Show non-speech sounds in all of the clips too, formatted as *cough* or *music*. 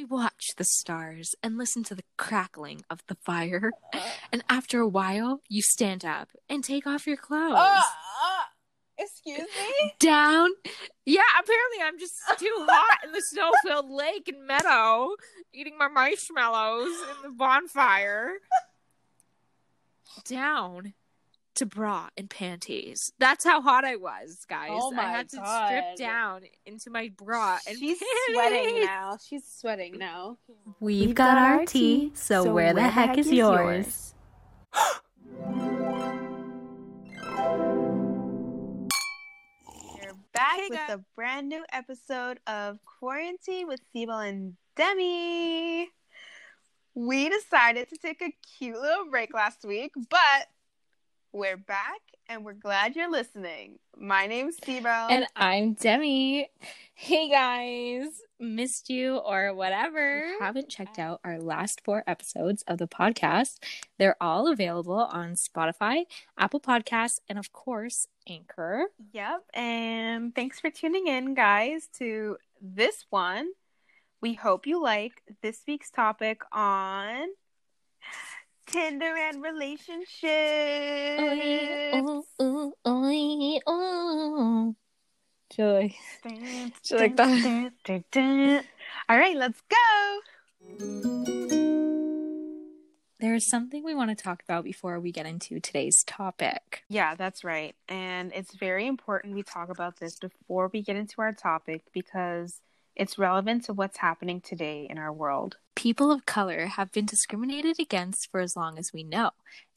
We watch the stars and listen to the crackling of the fire. *gasps* And after a while, you stand up and take off your clothes. Uh, uh, excuse me? Down. Yeah, apparently I'm just too *laughs* hot in the snow filled lake and meadow, eating my marshmallows in the bonfire. *laughs* Down to bra and panties. That's how hot I was, guys. Oh my I had to God. strip down into my bra and She's panties. sweating *laughs* now. She's sweating now. We've, got, our tea, so, where, the heck, is, yours? You're back Hey, with guys. a brand new episode of Quarantine with Sibyl and Demi. We decided to take a cute little break last week, but we're back and we're glad you're listening. My name's Sibyl. And I'm Demi. Hey guys, missed you or whatever. Haven't checked out our last four episodes of the podcast. They're all available on Spotify, Apple Podcasts, and of course, Anchor. Yep. And thanks for tuning in, guys, to this one. We hope you like this week's topic on Tinder and relationships. Ooh, ooh, ooh, ooh. Joy. Dun, She like that. dun, dun, dun. All right, let's go. There is something we want to talk about before we get into today's topic. Yeah, that's right. And it's very important we talk about this before we get into our topic because it's relevant to what's happening today in our world. People of color have been discriminated against for as long as we know,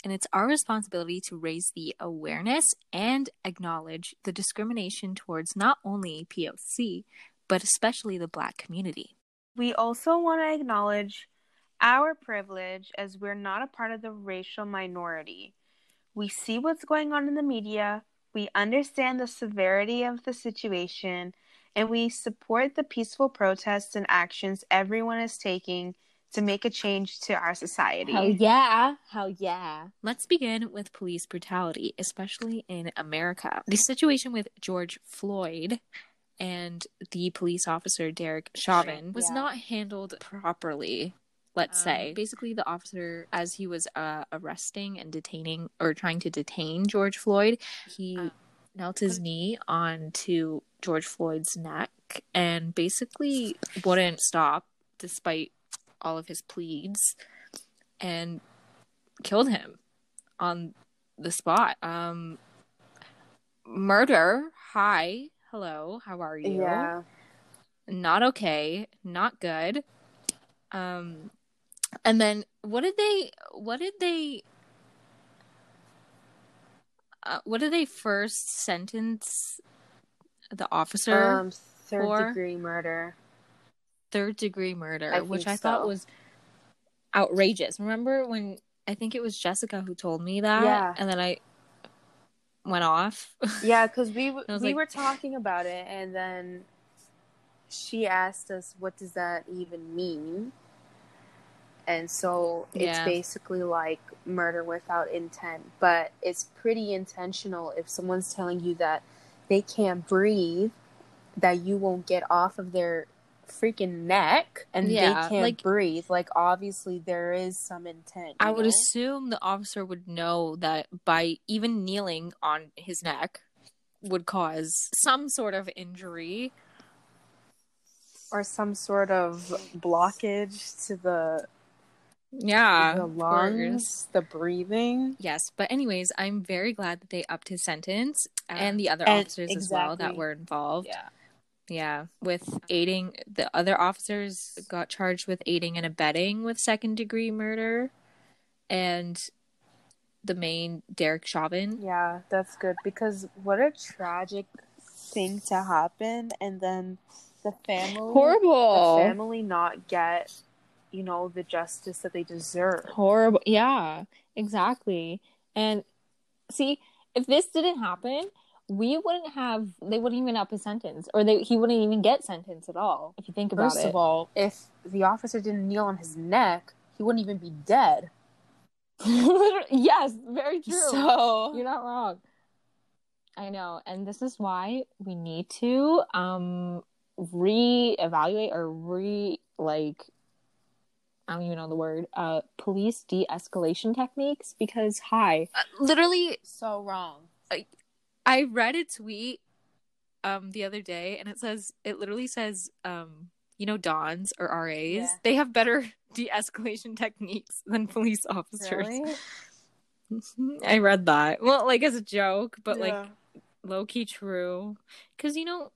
and it's our responsibility to raise the awareness and acknowledge the discrimination towards not only POC, but especially the Black community. We also want to acknowledge our privilege as we're not a part of the racial minority. We see what's going on in the media, we understand the severity of the situation, and we support the peaceful protests and actions everyone is taking to make a change to our society. Hell yeah. Hell yeah. Let's begin with police brutality, especially in America. The situation with George Floyd and the police officer Derek Chauvin was Yeah. not handled properly. Let's Um, say basically the officer, as he was uh, arresting and detaining or trying to detain George Floyd, he Um, knelt his knee onto George Floyd's neck and basically wouldn't stop despite all of his pleads and killed him on the spot. Um murder. Hi. Hello. How are you? Yeah. Not okay. Not good. Um and then what did they what did they uh, what did they first sentence the officer Um, third for- degree murder. third degree murder, I which I thought was outrageous. Remember when I think it was Jessica who told me that, Yeah. and then I went off. *laughs* Yeah, because we w- I was we like- were talking about it, and then she asked us, "What does that even mean?" And so it's Yeah. basically like murder without intent, but it's pretty intentional. If someone's telling you that they can't breathe, that you won't get off of their freaking neck, and Yeah, they can't like- breathe, like obviously there is some intent. I you would know? assume the officer would know that by even kneeling on his neck would cause some sort of injury. or some sort of blockage to the Yeah, the lungs, the breathing. Yes, but anyways, I'm very glad that they upped his sentence and the other and officers as well that were involved. Yeah. Yeah, with aiding the other officers got charged with aiding and abetting with second degree murder, and the main Derek Chauvin. Yeah, that's good because what a tragic thing to happen and then the family Horrible. the family not get you know the justice that they deserve. Horrible. Yeah, exactly. And see, if this didn't happen, we wouldn't have. They wouldn't even up his sentence, or they he wouldn't even get sentenced at all. If you think about First it. of all, if the officer didn't kneel on his neck, he wouldn't even be dead. *laughs* yes, very true. So *laughs* You're not wrong. I know, and this is why we need to um reevaluate or re like I don't even know the word, uh police de-escalation techniques because hi, uh, literally so wrong. I, I read a tweet um the other day and it says it literally says um you know dons or RAs yeah. they have better *laughs* de-escalation techniques than police officers. Really? *laughs* I read that. Well, like as a joke, but yeah. like low key true. Because you know,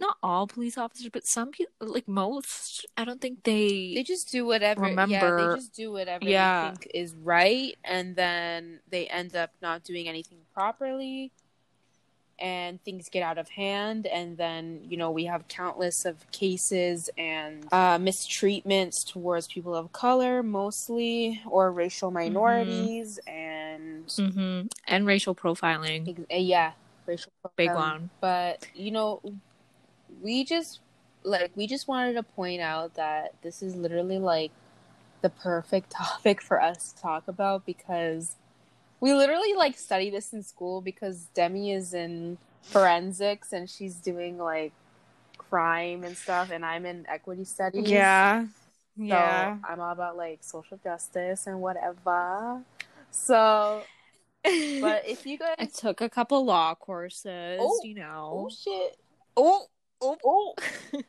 not all police officers, but some people, like most, I don't think they they just do whatever. Remember, yeah, they just do whatever yeah. they think is right, and then they end up not doing anything properly, and things get out of hand, and then you know we have countless of cases and uh, mistreatments towards people of color, mostly, or racial mm-hmm. minorities, mm-hmm. and mm-hmm. and racial profiling. Yeah, racial profiling. big one. But you know we just like we just wanted to point out that this is literally like the perfect *laughs* topic for us to talk about because we literally like study this in school because Demi is in forensics and she's doing like crime and stuff and I'm in equity studies. Yeah. Yeah. So I'm all about like social justice and whatever. So but *laughs* if you guys I took a couple law courses, oh, you know. Oh shit. Oh oh, oh,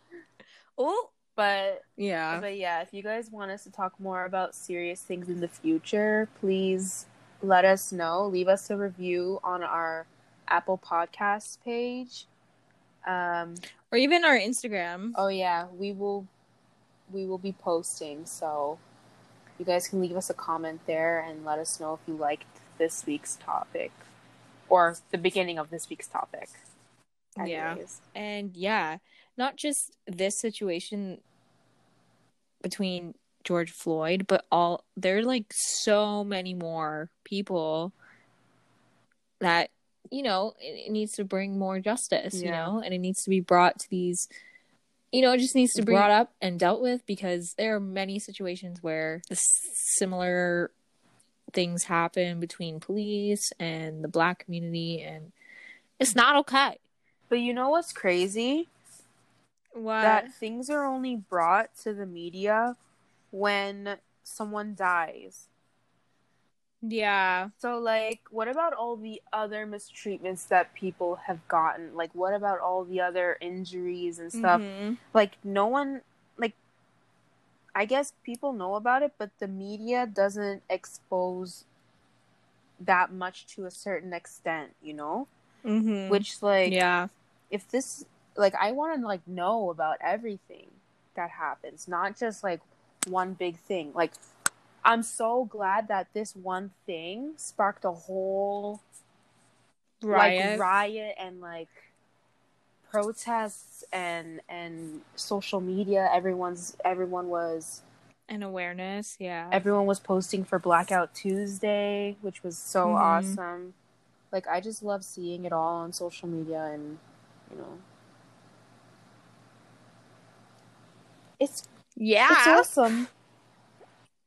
oh. But yeah, but yeah, if you guys want us to talk more about serious things in the future, please let us know. Leave us a review on our Apple Podcasts page, um, or even our Instagram. Oh yeah, we will we will be posting. So you guys can leave us a comment there and let us know if you liked this week's topic or the beginning of this week's topic. Yeah. And yeah, not just this situation between George Floyd, but all there are like so many more people that you know it, it needs to bring more justice, yeah. you know, and it needs to be brought to these you know, it just needs to be brought up and dealt with because there are many situations where similar things happen between police and the black community and it's not okay. But you know what's crazy? What? That things are only brought to the media when someone dies. Yeah. So like what about all the other mistreatments that people have gotten? Like what about all the other injuries and stuff? Mm-hmm. Like no one like I guess people know about it, but the media doesn't expose that much to a certain extent, you know? Mm-hmm. Which like yeah, if this like I want to like know about everything that happens, not just like one big thing. Like I'm so glad that this one thing sparked a whole riot, like, riot and like protests and and social media. Everyone's everyone was an awareness. Yeah, everyone was posting for Blackout Tuesday, which was so mm-hmm. awesome like I just love seeing it all on social media and you know. It's yeah. it's awesome.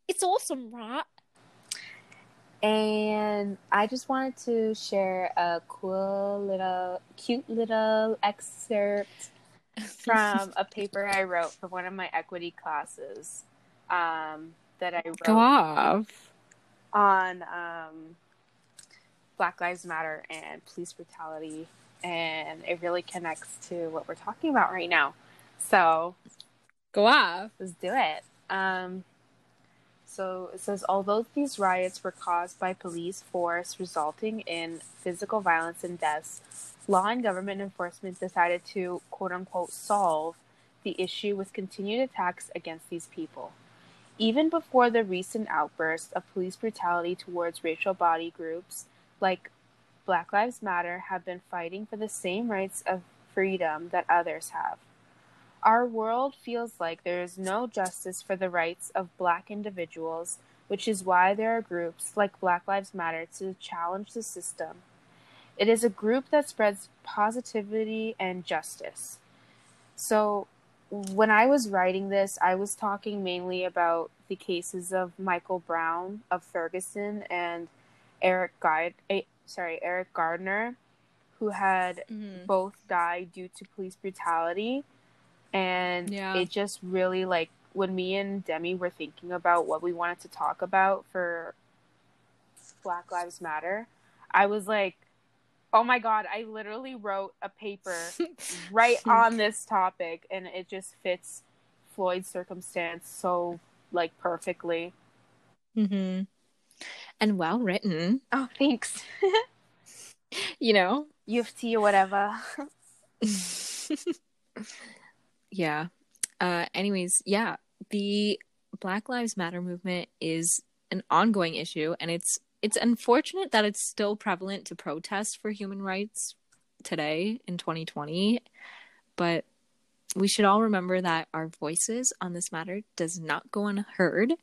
It's awesome right? And I just wanted to share a cool little cute little excerpt from a paper I wrote for one of my equity classes um, that I wrote Go off. on um, Black Lives Matter and police brutality, and it really connects to what we're talking about right now. So, go off. Let's do it. Um, so it says, although these riots were caused by police force, resulting in physical violence and deaths, law and government enforcement decided to quote unquote solve the issue with continued attacks against these people. Even before the recent outburst of police brutality towards racial body groups, like Black Lives Matter, have been fighting for the same rights of freedom that others have. Our world feels like there is no justice for the rights of black individuals, which is why there are groups like Black Lives Matter to challenge the system. It is a group that spreads positivity and justice. So, when I was writing this, I was talking mainly about the cases of Michael Brown of Ferguson and Eric Guide, sorry, Eric Gardner, who had mm-hmm. both died due to police brutality, and yeah. it just really like when me and Demi were thinking about what we wanted to talk about for Black Lives Matter, I was like, oh my god, I literally wrote a paper *laughs* right on this topic, and it just fits Floyd's circumstance so like perfectly. Mm-hmm. And well written. Oh, thanks. *laughs* you know, U of T or whatever. *laughs* yeah. Uh, anyways, yeah, the Black Lives Matter movement is an ongoing issue, and it's it's unfortunate that it's still prevalent to protest for human rights today in 2020. But we should all remember that our voices on this matter does not go unheard,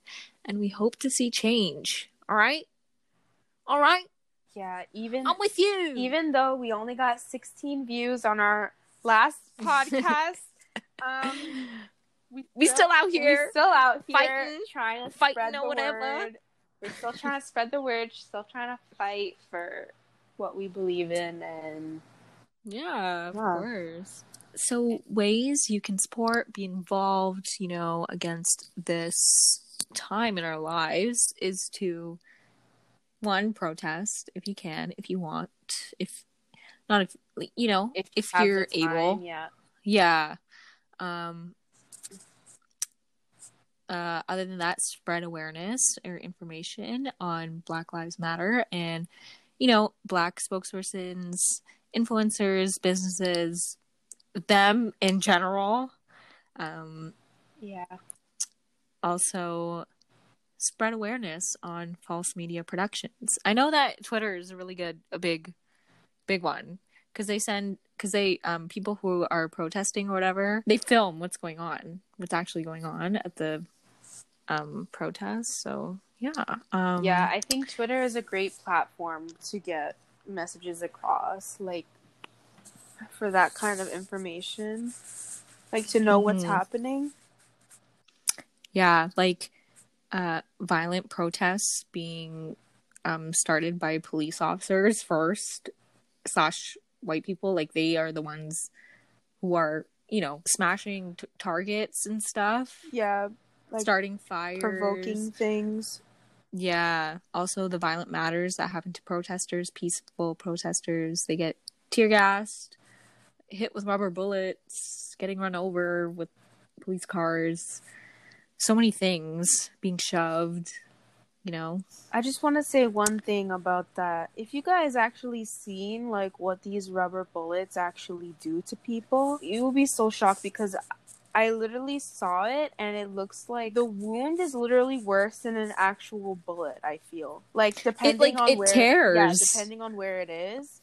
and we hope to see change. All right, all right. Yeah, even I'm with you. even though we only got 16 views on our last *laughs* podcast, um, we, We still out here. still out here fighting, trying to fighting spread or the whatever. word. We're still trying to spread the word. Still trying to fight for what we believe in, and Yeah, of Yeah. course. So, ways you can support, be involved, you know, against this time in our lives is to one protest if you can, if you want, if not if you know, if, you you're time, able. yeah. Yeah. Um uh, other than that, spread awareness or information on Black Lives Matter and, you know, Black spokespersons, influencers, businesses, them in general. Um, Yeah. Also, spread awareness on false media productions. I know that Twitter is a really good, a big, big one because they send because they um people who are protesting or whatever they film what's going on, what's actually going on at the um protests. So yeah, um, yeah, I think Twitter is a great platform to get messages across, like for that kind of information, like to know what's Mhm. happening. Yeah, like uh violent protests being um started by police officers first slash white people like they are the ones who are you know smashing t- targets and stuff. Yeah, like starting fires. provoking things. yeah also the violent matters that happen to protesters peaceful protesters they get tear gassed hit with rubber bullets getting run over with police cars so many things being shoved you know I just want to say one thing about that. If you guys actually seen like what these rubber bullets actually do to people, you will be so shocked because I literally saw it and it looks like the wound is literally worse than an actual bullet, I feel. Like depending like, on it where Yeah, tears. depending on where it is.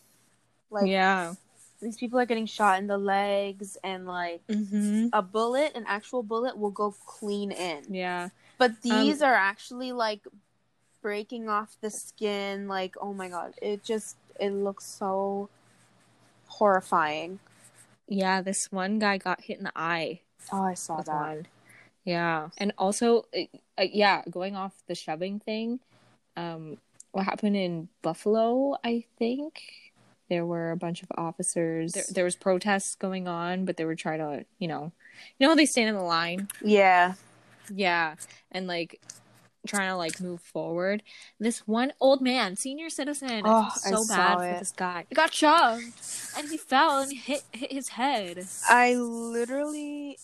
Like yeah these people are getting shot in the legs and like mm-hmm. a bullet, an actual bullet will go clean in. yeah But these Um, are actually like breaking off the skin. Like, oh my god, it just it looks so horrifying. yeah this one guy got hit in the eye Oh, I saw that. one. Yeah, and also, uh, uh, yeah, going off the shoving thing, um, what happened in Buffalo? I think there were a bunch of officers. There, there was protests going on, but they were trying to, you know, you know, how they stand in the line. Yeah, Yeah, and like trying to like move forward. This one old man, senior citizen, Oh, I feel oh, I so saw bad it. for this guy. He got shoved, and he fell and hit hit his head. I literally,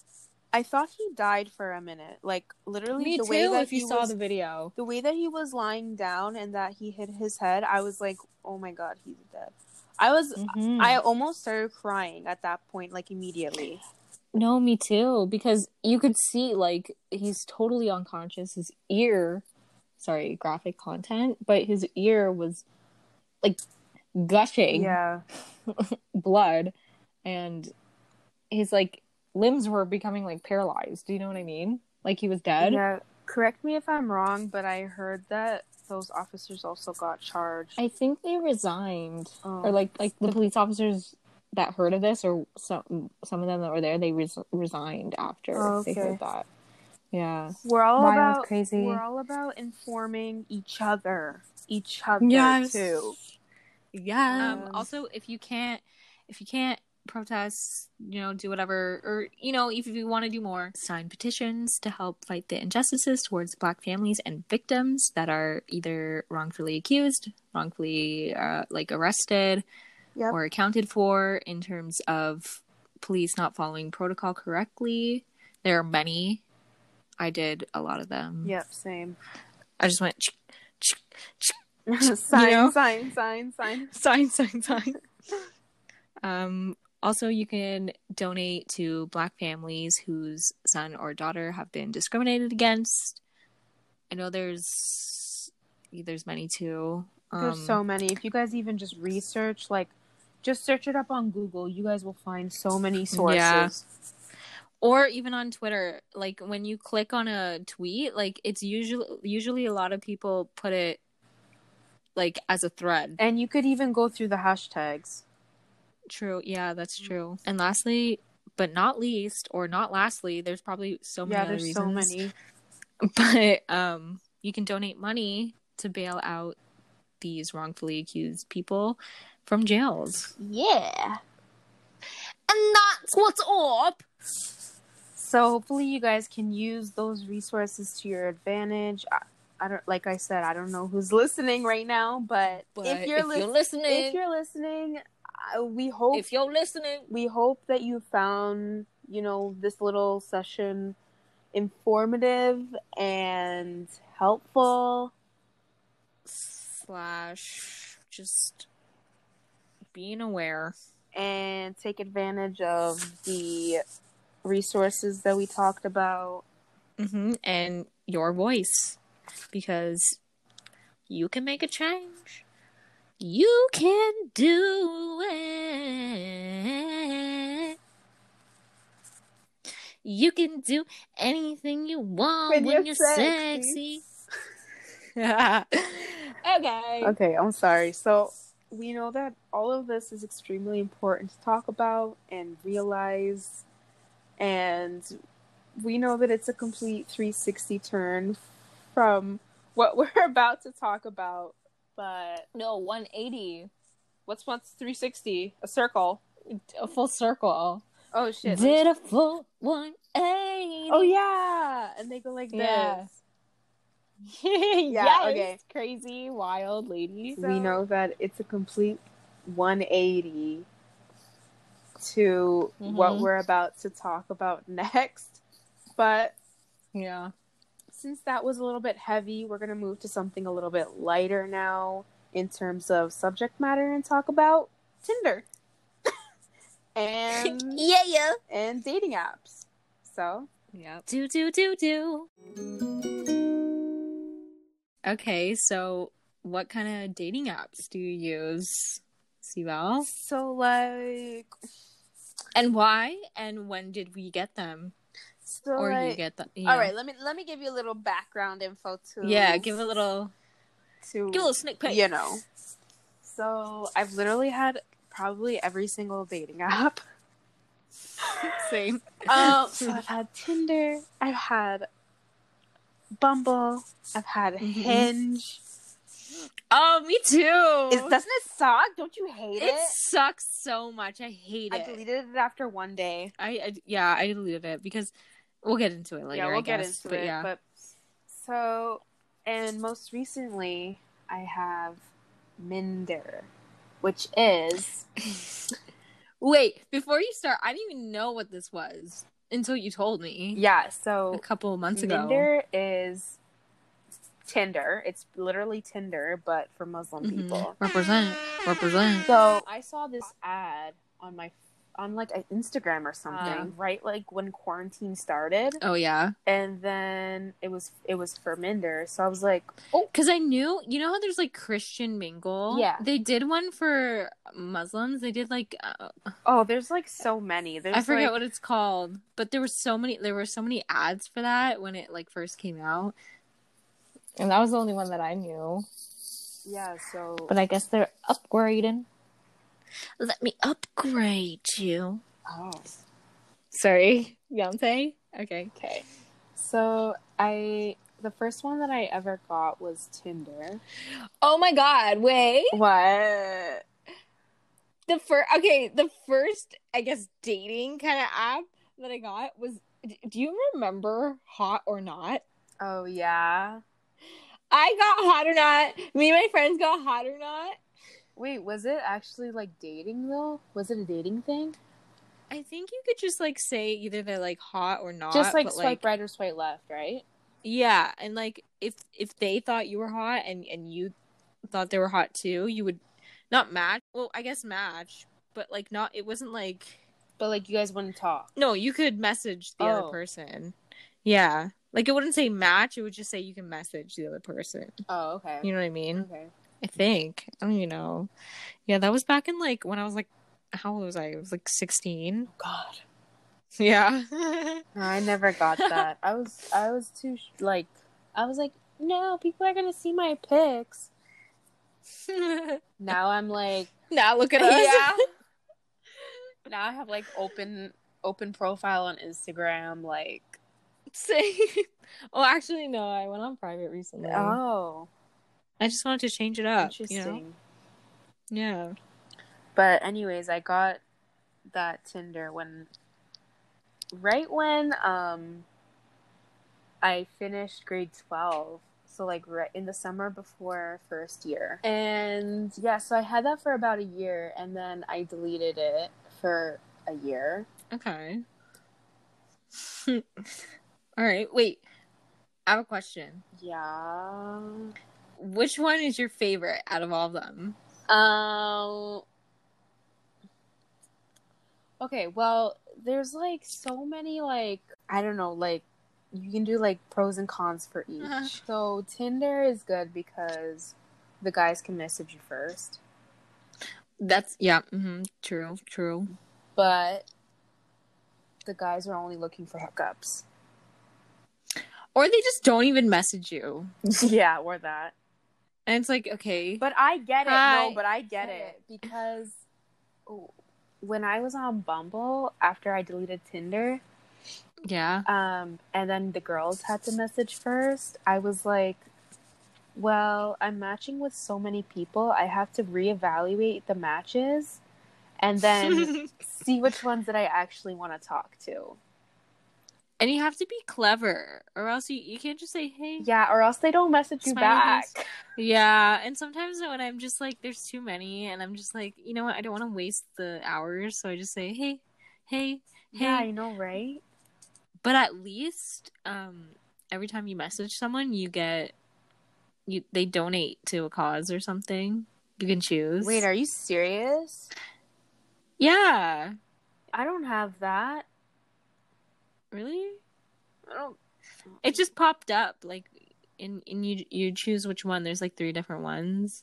I thought he died for a minute. Like literally, Me the too. way that If you he saw was, the video. the way that he was lying down and that he hit his head, I was like, oh my god, he's dead. I was, Mhm. I almost started crying at that point, like immediately. No, me too. Because you could see, like, he's totally unconscious. His ear, sorry, graphic content, but his ear was like gushing Yeah, *laughs* blood, and his like limbs were becoming like paralyzed. Do you know what I mean? Like he was dead. yeah. Correct me if I'm wrong, but I heard that those officers also got charged. I think they resigned, Oh. or like like the police officers that heard of this, or some some of them that were there, they res- resigned after Oh, they heard that. Yeah. We're all Wild, about crazy. We're all about informing each other, each other Yes. too. Yeah. Um, Um, also, if you can't, if you can't protest, you know, do whatever, or, you know, if you want to do more, sign petitions to help fight the injustices towards Black families and victims that are either wrongfully accused, wrongfully, uh, like, arrested, Yep. or accounted for in terms of police not following protocol correctly. There are many. I did a lot of them. Yep, same. I just went *laughs* sign, know? sign, sign, sign. *laughs* sign, sign, sign. *laughs* um, also, you can donate to Black families whose son or daughter have been discriminated against. I know there's there's many too. Um, There's so many. If you guys even just research, like, just search it up on Google, you guys will find so many sources. Yeah. or even on Twitter, like when you click on a tweet, like it's usually usually a lot of people put it like as a thread. And you could even go through the hashtags. True. Yeah, that's true. And lastly, but not least, or not lastly, there's probably so many yeah, other there's so many. *laughs* But um, you can donate money to bail out these wrongfully accused people from jails. Yeah. And that's what's up. So hopefully you guys can use those resources to your advantage. I, I don't like I said, I don't know who's *laughs* listening right now, but, But if you're, lis- listening, if you're listening, we hope if you're listening, we hope that you found, you know, this little session informative and helpful. slash just being aware. and take advantage of the resources that we talked about. hmm And your voice, because you can make a change. You can do it. You can do anything you want When when, you're sexy. sexy. *laughs* okay. Okay, I'm sorry. So, we know that all of this is extremely important to talk about and realize. And we know that it's a complete 360 turn from what *laughs* we're about to talk about. But No, 180. what's what's 360? A circle. A full circle. Oh shit. Did a full 180. Oh yeah, and they go like Yeah. this. *laughs* yeah, okay. Crazy, wild lady. we know that it's a complete 180 to what Mhm. we're about to talk about next. But Yeah. Since that was a little bit heavy, we're going to move to something a little bit lighter now in terms of subject matter and talk about Tinder *laughs* and *laughs* yeah, yeah. and dating apps. So, yeah, Do, do, do, do. Okay, so what kind of dating apps do you use, Sibyl? so like And why? And when did we get them? So or like, you get them? Yeah. All right, let me let me give you a little background info too. Yeah, give a little, to give a little sneak peek. you know. So I've literally had probably every single dating app. *laughs* Same. *laughs* Um, *laughs* so I've had Tinder, I've had Bumble, I've had Mhm. Hinge. Oh, me too. Is, doesn't it suck? Don't you hate it it? sucks so much. I hate I it. I deleted it after one day. I, I yeah, I deleted it because we'll get into it later. yeah, we'll get into but it. Yeah. But so, and most recently, I have Minder, which is *laughs* Wait, before you start, I didn't even know what this was until you told me yeah. So a couple of months ago. Minder is Tinder. It's literally Tinder, but for Muslim Mhm. people. Represent, represent. So I saw this ad on my on like an Instagram or something, Uh. right? Like when quarantine started, Oh yeah, and then it was it was for Minder. So I was like, oh, because I knew you know how there's like Christian Mingle. Yeah. they did one for Muslims. They did like uh, oh, there's like so many. There's I forget like, what it's called, but there were so many. There were so many ads for that when it like first came out, and that was the only one that I knew. Yeah, so But I guess they're upgrading. Let me upgrade you. oh. Sorry, Beyonce. Okay. Okay. So I the first one that I ever got was Tinder. Oh my God! Wait. What? the first okay, the first I guess dating kind of app that I got was. Do you remember Hot or Not? Oh yeah. I got Hot or Not. Me and my friends got Hot or Not. Wait, was it actually like dating though? Was it a dating thing? I think you could just like say either they're like hot or not. Just like but, swipe right or swipe left, right? Yeah, and like if if they thought you were hot and and you thought they were hot too, you would not match. Well, I guess match, but like not. It wasn't like But like you guys wouldn't talk. no. You could message the Oh. other person. Yeah, like it wouldn't say match. It would just say you can message the other person. Oh, okay. You know what I mean? Okay. I think I don't even know. Yeah, that was back in like when I was like, how old was I? I was like sixteen. God. Yeah. *laughs* I never got that. I was I was too like I was like no, people are gonna see my pics. Now I'm like *laughs* now look at us. yeah. *laughs* now I have like open open profile on Instagram. Like Same. Oh, actually, no. I went on private recently. oh, I just wanted to change it up. interesting. You know? But anyways, I got that Tinder when right when um I finished grade 12. So like right in the summer before first year. And yeah, so I had that for about a year and then I deleted it for a year. Okay. *laughs* All right. Wait. I have a question. Yeah. Which one is your favorite out of all of them? Um Okay, well, there's like so many like I don't know, like you can do like pros and cons for each. Uh-huh. So Tinder is good because the guys can message you first, That's yeah. hmm True. True. but the guys are only looking for hookups. Or they just don't even message you, *laughs* yeah, or that. And it's like okay. But I get it. Hi. No, but I get it because oh, when I was on Bumble after I deleted Tinder, yeah. um, and then the girls had to message first, I was like, well, I'm matching with so many people. I have to reevaluate the matches and then *laughs* see which ones that I actually want to talk to. And you have to be clever, or else you you can't just say hey. Yeah, or else they don't message you back. face. Yeah, and sometimes when I'm just like, there's too many, and I'm just like, you know what, I don't want to waste the hours, so I just say, hey, hey, hey. Yeah, I know, right? But at least, um, every time you message someone, you get, you they donate to a cause or something. You can choose. Wait, are you serious? yeah, I don't have that. Really? I don't. It just popped up like, and and you you choose which one. There's like three different ones,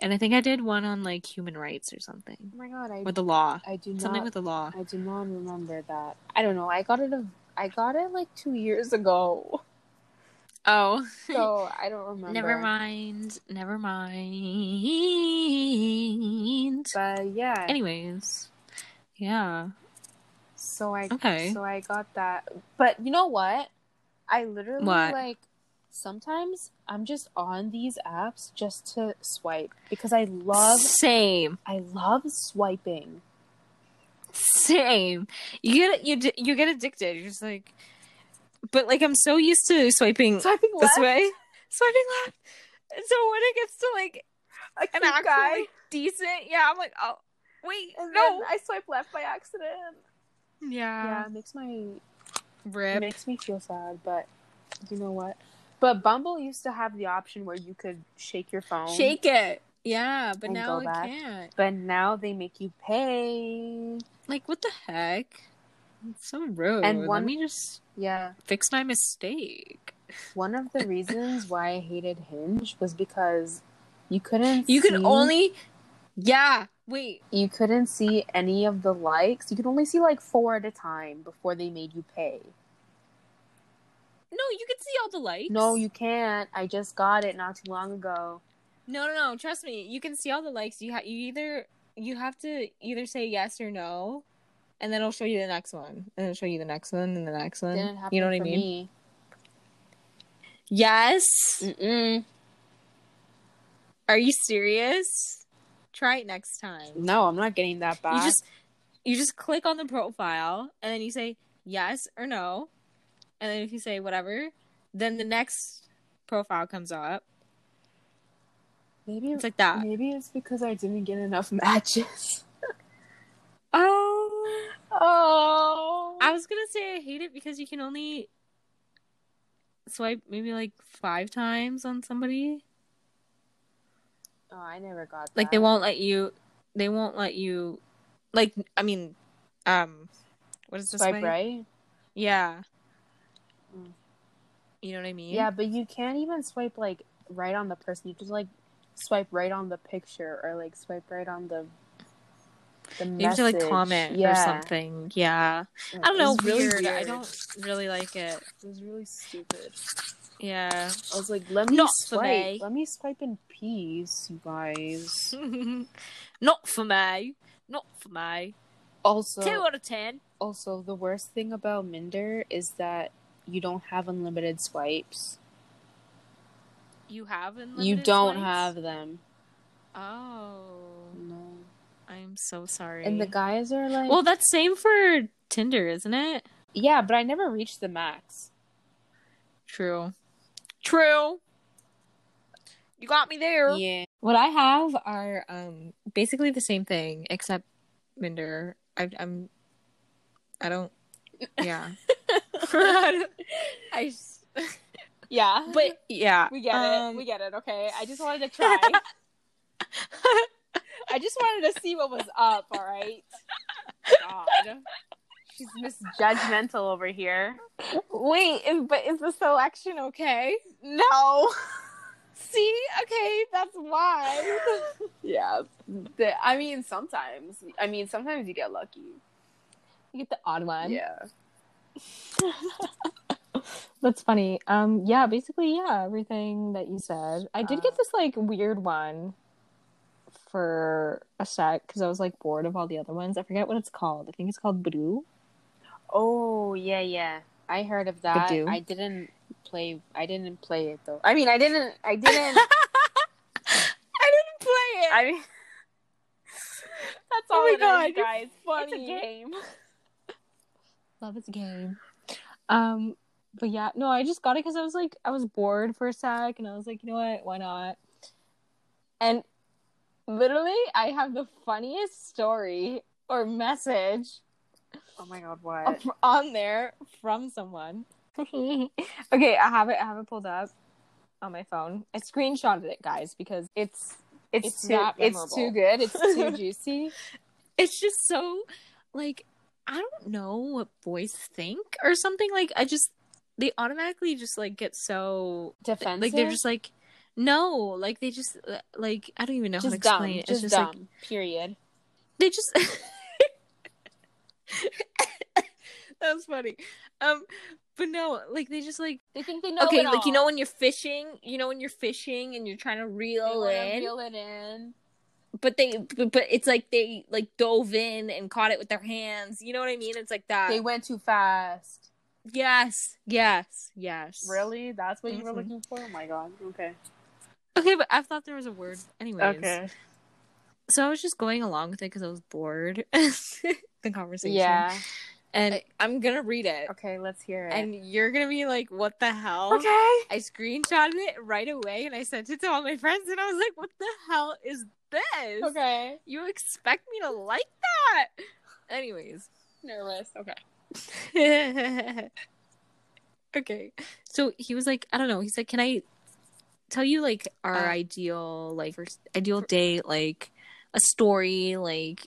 and I think I did one on like human rights or something, Oh my god, I or the law, I do something not with the law. I do not remember that. I don't know. I got it. A, I got it like two years ago, Oh, so I don't *laughs* remember. never mind. Never mind. But yeah. Anyways, yeah. So I Okay. so I got that. But you know what? I literally What? like sometimes I'm just on these apps just to swipe because I love Same. I love swiping. Same. You get you you get addicted. You're just like, but like I'm so used to swiping Swiping this left. way, swiping left. And so when it gets to like A an cute actual guy. like, decent, yeah, I'm like, oh wait, And no, I swipe left by accident. Yeah, yeah, it makes my It makes me feel sad, but you know what? But Bumble used to have the option where you could shake your phone. Shake it, yeah, but now go I back. can't. But now they make you pay. Like, what the heck? It's so rude. And Let one- me just Yeah. fix my mistake. One of the *laughs* reasons why I hated Hinge was because you couldn't You could only, yeah. Wait, you couldn't see any of the likes. You could only see like four at a time before they made you pay. no, you could see all the likes. No, you can't. I just got it not too long ago. No, no, no. Trust me. You can see all the likes. You have you either you have to either say yes or no, and then it'll show you the next one, and it'll show you the next one and the next one. You know what I mean? me. Yes. Mm-mm. Are you serious? Try it next time. No, I'm not getting that back. You just you just click on the profile and then you say yes or no. And then if you say whatever, then the next profile comes up. maybe It's like that. maybe it's because I didn't get enough *laughs* matches. Oh. Oh, I was gonna say I hate it because you can only swipe maybe like five times on somebody. Oh, I never got that. Like they won't let you. They won't let you. Like I mean, um, what is this? swipe right. Yeah. Mm. You know what I mean? Yeah, but you can't even swipe like right on the person. You just like swipe right on the picture or like swipe right on the the You have to like comment yeah. or something. Yeah. I don't know. was really weird. I don't really like it. It was really stupid. Yeah. I was like, let me Not for swipe. me. Let me swipe in peace, you guys. *laughs* Not for me. Not for me. Also, Two out of ten. also the worst thing about Minder is that you don't have unlimited swipes. You have unlimited. you don't swipes? have them. Oh, No. I'm so sorry. And the guys are like, well, that's same for Tinder, isn't it? yeah, but I never reached the max. True. True. You got me there. Yeah. What I have are um basically the same thing except Minder. I, I'm. I don't. Yeah. *laughs* *laughs* I. Yeah, but yeah, we get um, it. We get it. Okay, I just wanted to try. *laughs* I just wanted to see what was up. All right. God, she's misjudgmental over here. Wait, is, but is the selection okay? No. *laughs* See, okay, that's why. *laughs* Yeah. The- I mean, sometimes. I mean, sometimes you get lucky. you get the odd one. Yeah. *laughs* That's funny. Um, yeah, basically, yeah, everything that you said. I did Uh. get this like weird one for a sec because I was like bored of all the other ones. I forget what it's called. I think it's called Blue. Oh yeah, yeah. I heard of that. Badoo. I didn't play. I didn't play it though. I mean, I didn't. I *laughs* didn't. I didn't play it. I mean, *laughs* that's Oh all my it is, God, you're guys. funny. It's a game. *laughs* Love is a game. Um, but yeah, no, I just got it because I was like, I was bored for a sec, and I was like, you know what, why not? And literally, I have the funniest story or message Oh my god, what? on there from someone. *laughs* okay, I have it. I have it pulled up on my phone. I screenshotted it, guys, because it's It's, It's too. not It's too good. It's too *laughs* juicy. it's just so like I don't know what boys think or something. Like I just they automatically just like get so Defensive. like they're just like no, like they just like I don't even know how to just dumb. explain it. Just, It's just dumb. like period. they just *laughs* *laughs* that was funny. Um, but no, like they just like They think they know. okay, it like you know when you're fishing, you know when you're fishing and you're trying to reel in, reel it in. but they but, but it's like they like dove in and caught it with their hands. You know what I mean? It's like that. They went too fast. Yes, yes, yes. Really? That's what you were Mhm. looking for? Oh my god. Okay. Okay, but I thought there was a word. Anyways, Okay. So I was just going along with it because I was bored. *laughs* the conversation. Yeah. and I'm gonna read it, Okay, let's hear it. and you're gonna be like, "What the hell?" okay. I screenshotted it right away, and I sent it to all my friends, and I was like, "What the hell is this? Okay. You expect me to like that?" Anyways. Nervous. Okay. *laughs* okay. So he was like, I don't know. He's like, can I tell you like our Uh. ideal like first ideal date, like a story, like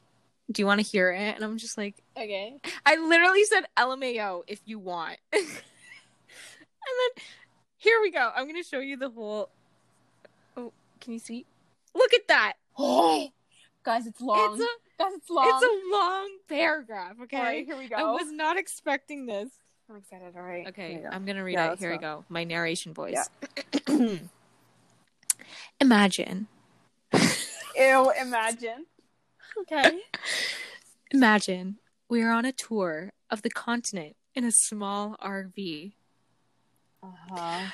do you want to hear it? And I'm just like, Okay. I literally said LMAO if you want. *laughs* and then here we go. I'm gonna show you the whole. Oh, can you see? Look at that. Oh, *gasps* guys, it's long. It's a guys, it's long. it's a long paragraph. Okay. Right, here we go. I was not expecting this. I'm excited. All right. Okay, go. I'm gonna read Yeah, it. Here we go. go. My narration voice. *clears throat* Imagine. Ew, imagine. Okay. *laughs* Imagine we are on a tour of the continent in a small RV. Uh-huh.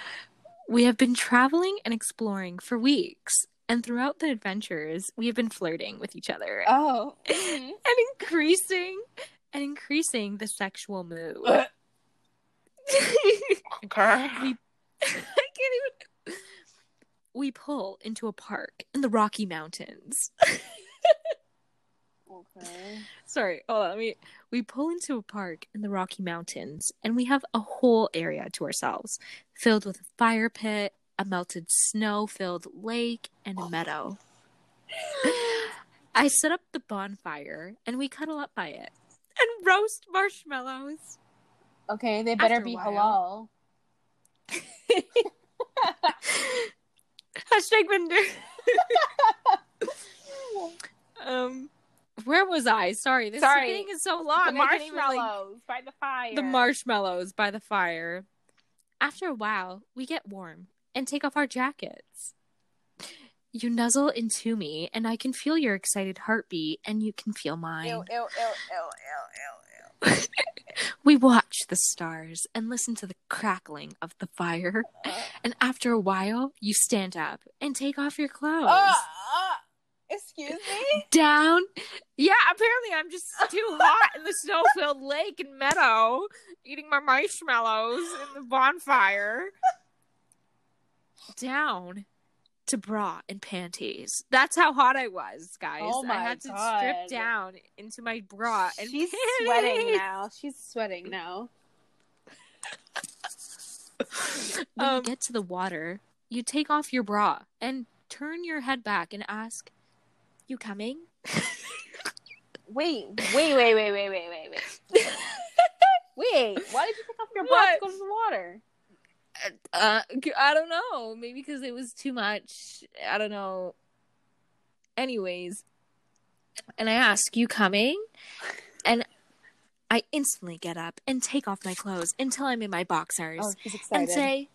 We have been traveling and exploring for weeks, And throughout the adventures, we have been flirting with each other Oh. *laughs* and increasing and increasing the sexual mood. *laughs* okay. we I can't even we pull into a park in the Rocky Mountains. Okay. Sorry, hold on. Let me. We pull into a park in the Rocky Mountains, and we have a whole area to ourselves, filled with a fire pit, a melted snow-filled lake, and a meadow. *gasps* I set up the bonfire, and we cuddle up by it and roast marshmallows. Okay, they better After be halal. *laughs* Hashtag Bender. *laughs* um, where was I? Sorry, this Sorry. is so long. the even, like- marshmallows by the fire. the marshmallows by the fire. After a while, we get warm and take off our jackets. You nuzzle into me, and I can feel your excited heartbeat, and you can feel mine. Ew, ew, ew, ew, ew, ew, *laughs* We watch the stars and listen to the crackling of the fire. And after a while, you stand up and take off your clothes. Uh, uh, excuse me? Down. Yeah, apparently I'm just too hot in the snow filled lake and meadow, eating my marshmallows in the bonfire. Down to bra and panties. That's how hot I was, guys. Oh my I had to God. strip down into my bra and She's panties. sweating *laughs* now. She's sweating now. When you Um, get to the water, you take off your bra and turn your head back and ask, "You coming?" Wait, wait, wait, wait, wait, wait, wait, wait. *laughs* wait, why did you take off your bra What? to go to the water? Uh, I don't know. Maybe because it was too much. I don't know. Anyways, and I ask, "You coming?" And I instantly get up and take off my clothes until I'm in my boxers Oh, she's and say,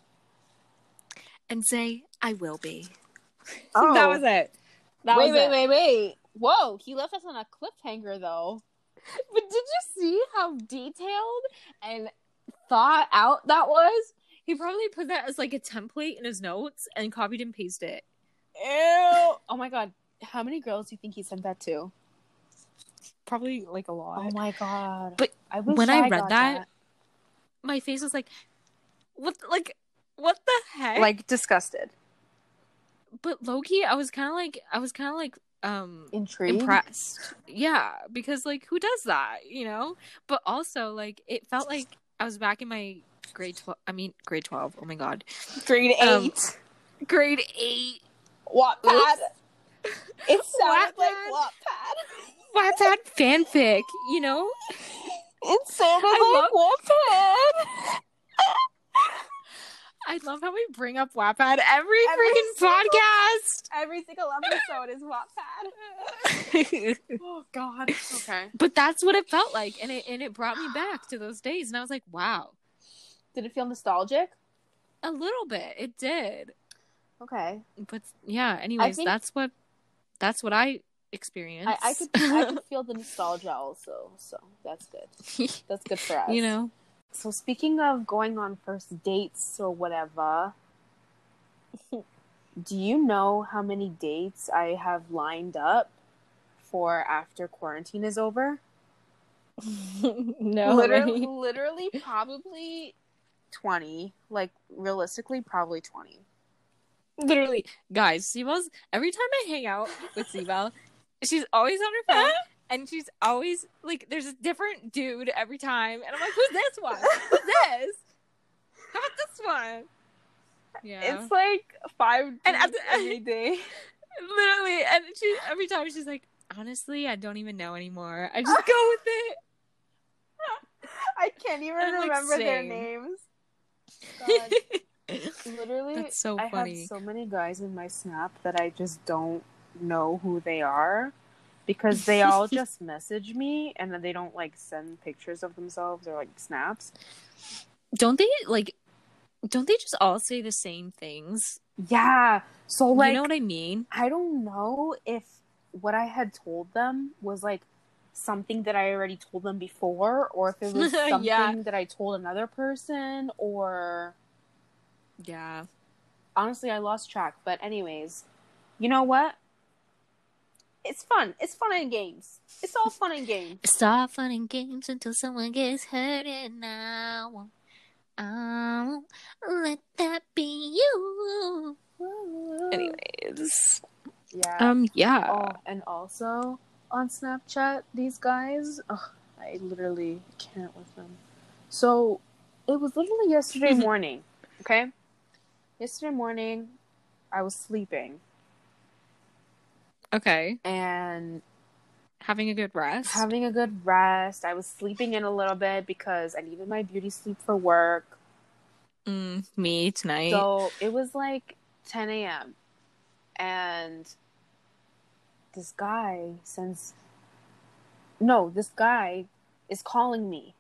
and say, "I will be." *laughs* oh. That was it. That wait, was wait, it. wait, wait. Whoa, he left us on a cliffhanger though. *laughs* But did you see how detailed and thought out that was? He probably put that as like a template in his notes and copied and pasted it. Ew. Oh my god. How many girls do you think he sent that to? Probably like a lot. Oh my god. But I when I read got that, My face was like, what? Like, what the heck? like disgusted. but Loki, I was kind of like, I was kind of like, um, Intrigued. impressed. Yeah, because like, who does that? You know. But also, like, it felt like I was back in my grade twelve. I mean, grade twelve. Oh my god, Grade Um, eight. grade eight. Wattpad. *laughs* It sounded like Wattpad. Wattpad. Wattpad fanfic. You know. It sounded I like Wattpad. I love how we bring up Wattpad every, Every freaking single- podcast. Every single episode is Wattpad. *laughs* Oh god. Okay. but that's what it felt like, and it and it brought me back to those days, and I was like, wow, Did it feel nostalgic? a little bit. It did, Okay. but yeah. Anyways, think- that's what that's what I experienced. I, I could I could *laughs* feel the nostalgia also, so that's good. *laughs* That's good for us. you know, So speaking of going on first dates or whatever, *laughs* do you know how many dates I have lined up for after quarantine is over? no, literally, literally, probably twenty. Like realistically, probably twenty. literally, guys. Sibyl's every time I hang out with Sibyl, she's always on her phone. Uh-huh. And she's always like, there's a different dude every time, and I'm like, "Who's this one? Who's this? How about this one?" Yeah, It's like five And at the- every day. *laughs* literally and she every time she's like honestly i don't even know anymore i just *laughs* go with it I can't even I'm, like, remember their names. *laughs* Literally, That's so I have so many guys in my snap that I just don't know who they are because they all *laughs* just message me and then they don't like send pictures of themselves or like snaps. don't they like don't they just all say the same things Yeah. So like you know what i mean I don't know if what I had told them was like something that I already told them before or if it *laughs* was something Yeah. that I told another person or yeah honestly I lost track. But anyways, you know what? It's fun. It's fun and games. It's all fun and games. *laughs* It's all fun and games until someone gets hurt, and I won't, I won't let that be you. Anyways, Yeah. um, yeah. Oh, and also on Snapchat, these guys, ugh, I literally can't with them. So it was literally yesterday *laughs* morning, okay? Yesterday morning, I was sleeping Okay, and having a good rest. having a good rest. I was sleeping in a little bit because I needed my beauty sleep for work. mm, me tonight. So it was like 10 a.m. And this guy sends. No, this guy is calling me.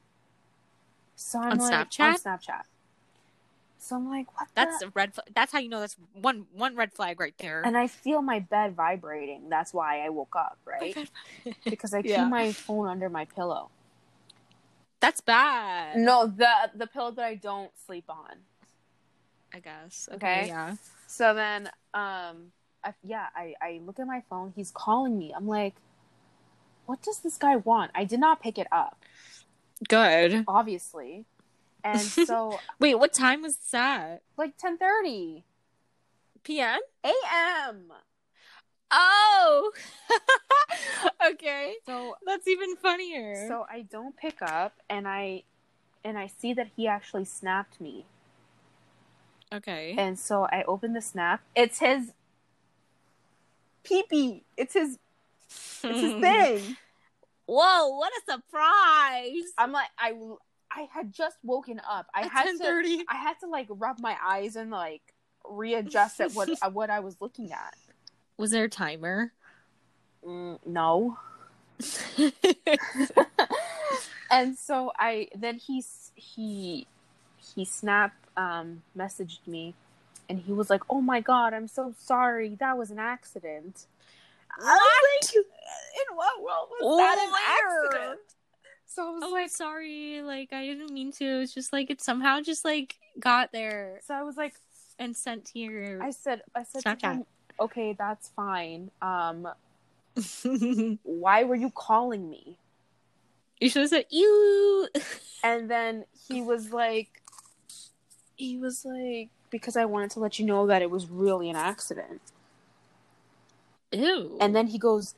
So I'm On like, Snapchat? On Snapchat. So I'm like, what that's the? a red. Fl- that's how you know that's one one red flag right there. And I feel my bed vibrating. That's why I woke up, right? *laughs* because I Yeah. keep my phone under my pillow. that's bad. No, the the pillow that I don't sleep on. I guess. Okay. Okay. Yeah. So then, um, I, yeah, I, I look at my phone. He's calling me. I'm like, what does this guy want? I did not pick it up, Good. obviously. And *laughs* so, Wait, what time was that? like 10:30 PM. a.m. Oh. *laughs* okay. So, That's even funnier. so I don't pick up, and I, and I see that he actually snapped me. okay. And so I open the snap. It's his peepee. It's his. It's his *laughs* thing. Whoa! What a surprise! I'm like I I had just woken up. I At had 10:30. to I had to like rub my eyes and like readjust at what *laughs* at what I was looking at. Was there a timer? Mm, no. *laughs* and so I then he he he snap um messaged me and he was like, "Oh my god, I'm so sorry. That was an accident." I was like, "In what world was that an accident?" So I was oh, like, sorry. Like I didn't mean to. It's just like it somehow just like got there so I was like, and sent to your. I said, I said to Snapchat. him, "Okay, that's fine. Um, *laughs* why were you calling me?" you should have said you. And then he was like, he was like, because I wanted to let you know that it was really an accident. Ew. And then he goes,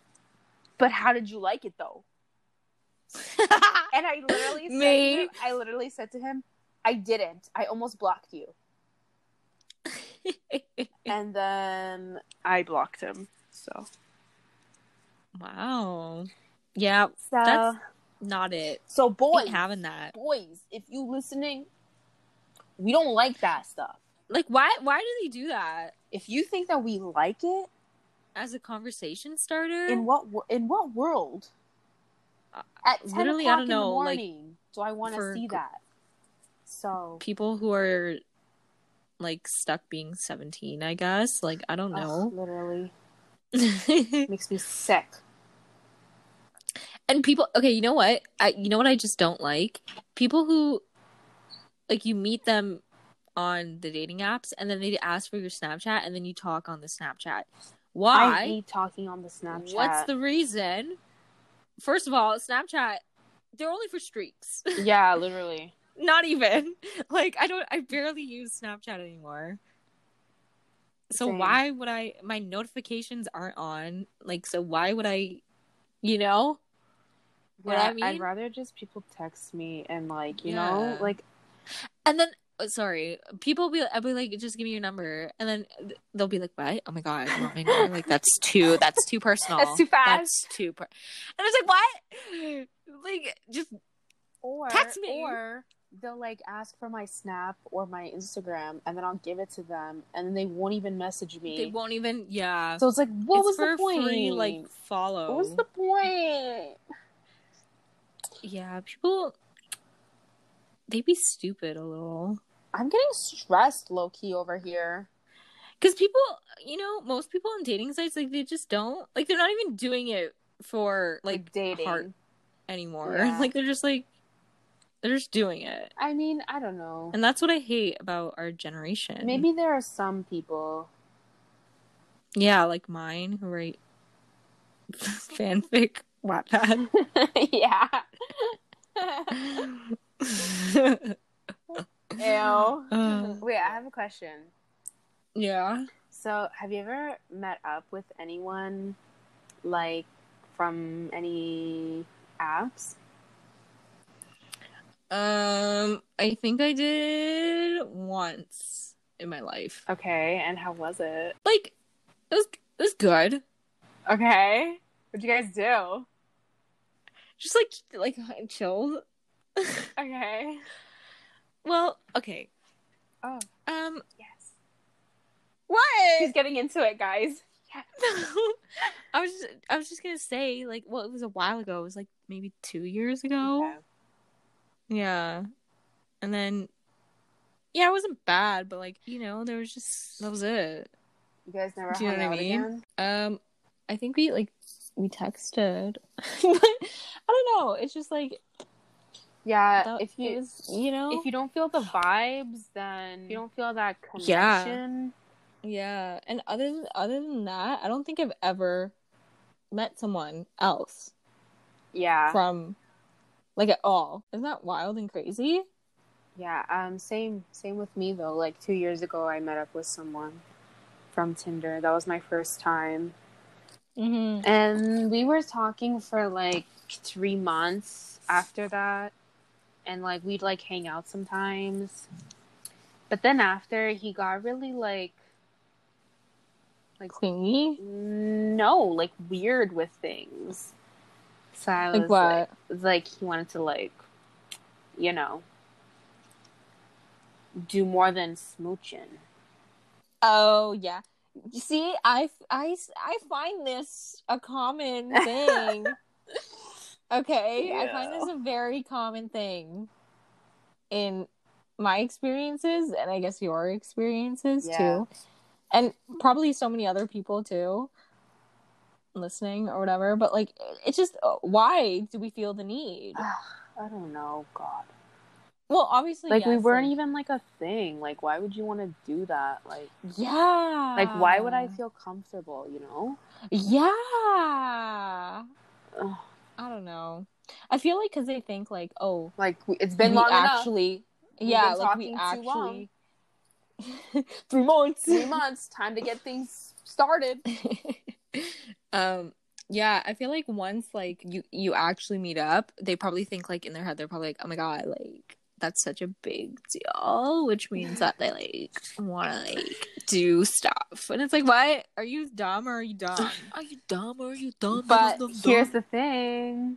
but how did you like it though? *laughs* And I literally said, Me? to him, I literally said to him, I didn't. I almost blocked you. *laughs* And then I blocked him. So, wow. Yeah, so, That's- not it. so boys, having that. boys, if you listening, we don't like that stuff. Like, why? Why do they do that If you think that we like it, as a conversation starter? in what in what world? Uh, At 10 literally, I don't in the know, like, do I want to see that? So people who are like stuck being 17 i guess like i don't ugh, know literally *laughs* makes me sick. and people okay you know what i you know what i just don't like people who like you meet them on the dating apps and then they ask for your snapchat and then you talk on the snapchat. I why? hate talking on the Snapchat. what's the reason? First of all snapchat they're only for streaks. *laughs* Yeah, literally. not even. *laughs* Like i don't i barely use snapchat anymore. So Same. why would i my notifications aren't on. Like so why would i you know? What Yeah, i mean? I'd rather just people text me and like you Yeah. know like and then Uh, sorry people will be i'll be like just give me your number and then they'll be like what oh my god want my like that's too that's too personal That's too fast. that's too per-. and it's like what like just or Text me. or they'll like ask for my snap or my Instagram and then I'll give it to them and then they won't even message me. they won't even yeah So it's like what it's was the point? free like follow what was the point? Yeah, people they be stupid a little. I'm getting stressed low key over here. Cuz people, you know, most people on dating sites like they just don't like they're not even doing it for like, Like, dating. heart anymore. Yeah. *laughs* Like they're just like they're just doing it. I mean, I don't know. And that's what I hate about our generation. Maybe there are some people Yeah, like mine who write *laughs* fanfic Wattpad. *laughs* yeah. Ew. Uh, *laughs* Wait, I have a question. yeah. So, have you ever met up with anyone like from any apps? Um, I think I did once in my life. Okay, and how was it? Like, it was it was good. Okay. What'd you guys do? Just like like chilled. *laughs* Okay. Well, okay. Oh, Um, yes. what? She's getting into it, guys. Yes. *laughs* I was just, I was just gonna say like well it was a while ago it was like maybe two years ago Okay. yeah and then yeah it wasn't bad but like you know there was just that was it You guys never Do you know what I mean? again? um I think we like we texted *laughs* but I don't know it's just like Yeah. that, if you was, you know if you don't feel the vibes, then you don't feel that Yeah. connection. yeah and other than other than that I don't think I've ever met someone else Yeah. from like at all isn't that wild and crazy Yeah, um, same same with me though. Like two years ago, I met up with someone from Tinder. That was my first time, mm-hmm. and we were talking for like three months after that, and like we'd like hang out sometimes. But then after, he got really like like clingy no, like weird with things. So I was Like what? like, like he wanted to like, you know, do more than smooching. Oh yeah. You see, I, I, I find this a common *laughs* thing. Okay, I find this a very common thing in my experiences, and I guess your experiences Yeah. too, and probably so many other people too, listening or whatever. But like, it's just uh, why do we feel the need? *sighs* I don't know, God. Well, obviously, Like we weren't like- even like a thing. Like why would you want to do that? Like Yeah. like why would I feel comfortable, you know? Yeah. Ugh. I don't know. I feel like because they think like, oh, Like it's been we long enough. actually, We've yeah, been like we actually *laughs* three months. Three months, time to get things started. *laughs* um, yeah, I feel like once like you you actually meet up, they probably think like in their head they're probably like, oh my god, like that's such a big deal, which means that they like want to like do stuff, and it's like, why Are you dumb or are you dumb? *laughs* Are you dumb or are you dumb? But Dumb, dumb, here's dumb. the thing.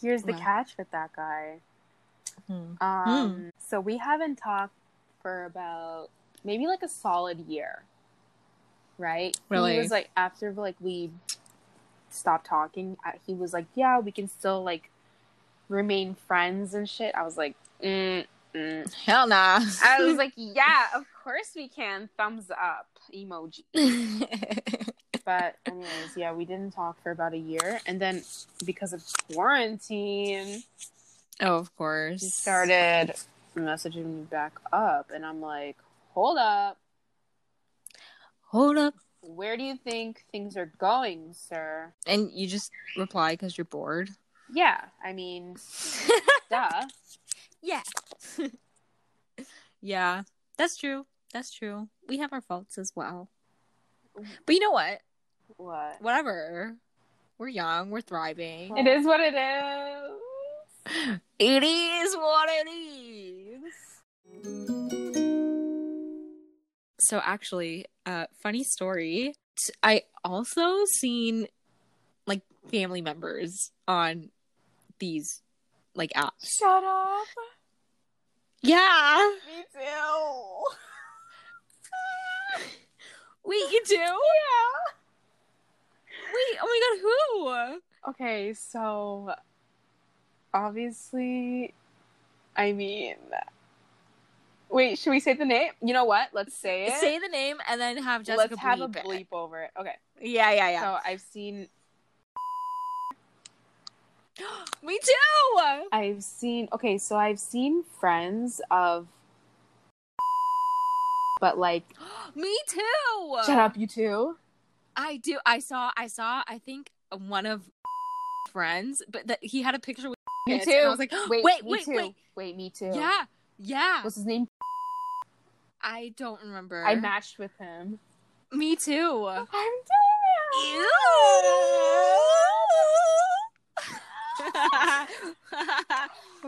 Here's the What? catch with that guy. Hmm. Um, so we haven't talked for about maybe like a solid year, right? Really? He was like after like we stopped talking, uh, he was like, "Yeah, we can still like remain friends and shit." I was like, mm, mm. Hell nah. I was *laughs* like, "Yeah, of course we can." Thumbs up emoji. *laughs* But anyways, yeah, we didn't talk for about a year, and then because of quarantine, oh, of course. he started messaging me back up, and I'm like, "Hold up, Hold up. where do you think things are going, sir?" And you just reply because you're bored. Yeah, I mean, *laughs* duh. Yeah. *laughs* yeah, that's true. That's true. We have our faults as well. But you know what? What? Whatever. We're young. We're thriving. It is what it is. *laughs* It is what it is. So actually, uh funny story. T- I also seen like family members on these like apps. Shut up. Yeah. Me too. Wait, you do? Yeah. Wait, oh my god, who? Okay, so obviously, I mean, wait, should we say the name? You know what? Let's say it. Say the name and then have Jessica Let's have a bleep it. bleep over it. Okay. Yeah, yeah, yeah. So I've seen, *gasps* Me too. I've seen. Okay, so I've seen friends of, but like, *gasps* Me too. shut up, you too. I do. I saw. I saw. I think one of *laughs* friends, but that he had a picture with. *laughs* Me kids, too. I was like, *gasps* Wait, wait, me wait, too. wait. Wait, me too. Yeah, yeah. What's his name? I don't remember. I matched with him. Me too. I'm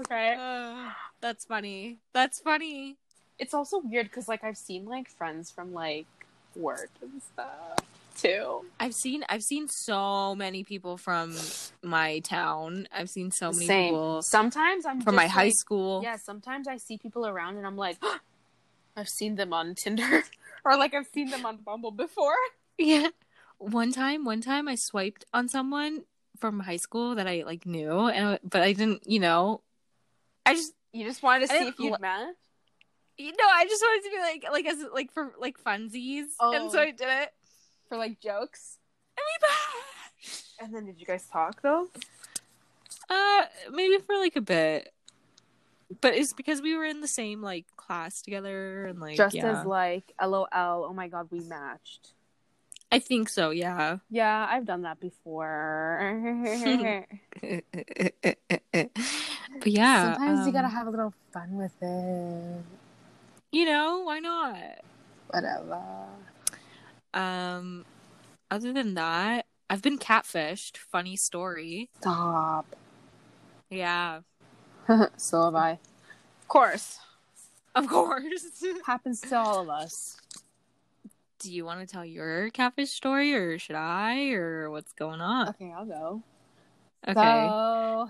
Okay. Uh, that's funny. That's funny. It's also weird because like I've seen like friends from like work and stuff too. I've seen I've seen so many people from my town. I've seen so many Same. people Sometimes I'm from just, my high school. Yeah, sometimes I see people around and I'm like, *gasps* I've seen them on Tinder *laughs* or like I've seen them on Bumble before. *laughs* Yeah. One time, one time I swiped on someone from high school that I like knew and but I didn't, you know. I just You just wanted to I see if you'd li- met. you know, I just wanted to be like like as like for like funsies. And so Oh. I did it. for like jokes. And we matched. And then did you guys talk though? Uh, maybe for like a bit, but it's because we were in the same like class together and like Just yeah. as like LOL, oh my god, we matched. I think so. Yeah. Yeah, I've done that before. *laughs* *laughs* but yeah, Sometimes you gotta um, have a little fun with it. You know, why not? Whatever. Um, other than that, I've been catfished. Funny story. Stop. Yeah, *laughs* so have I. Of course. of course. Happens to all of us. Do you want to tell your catfish story, or should I, or what's going on? Okay, I'll go. Okay, So,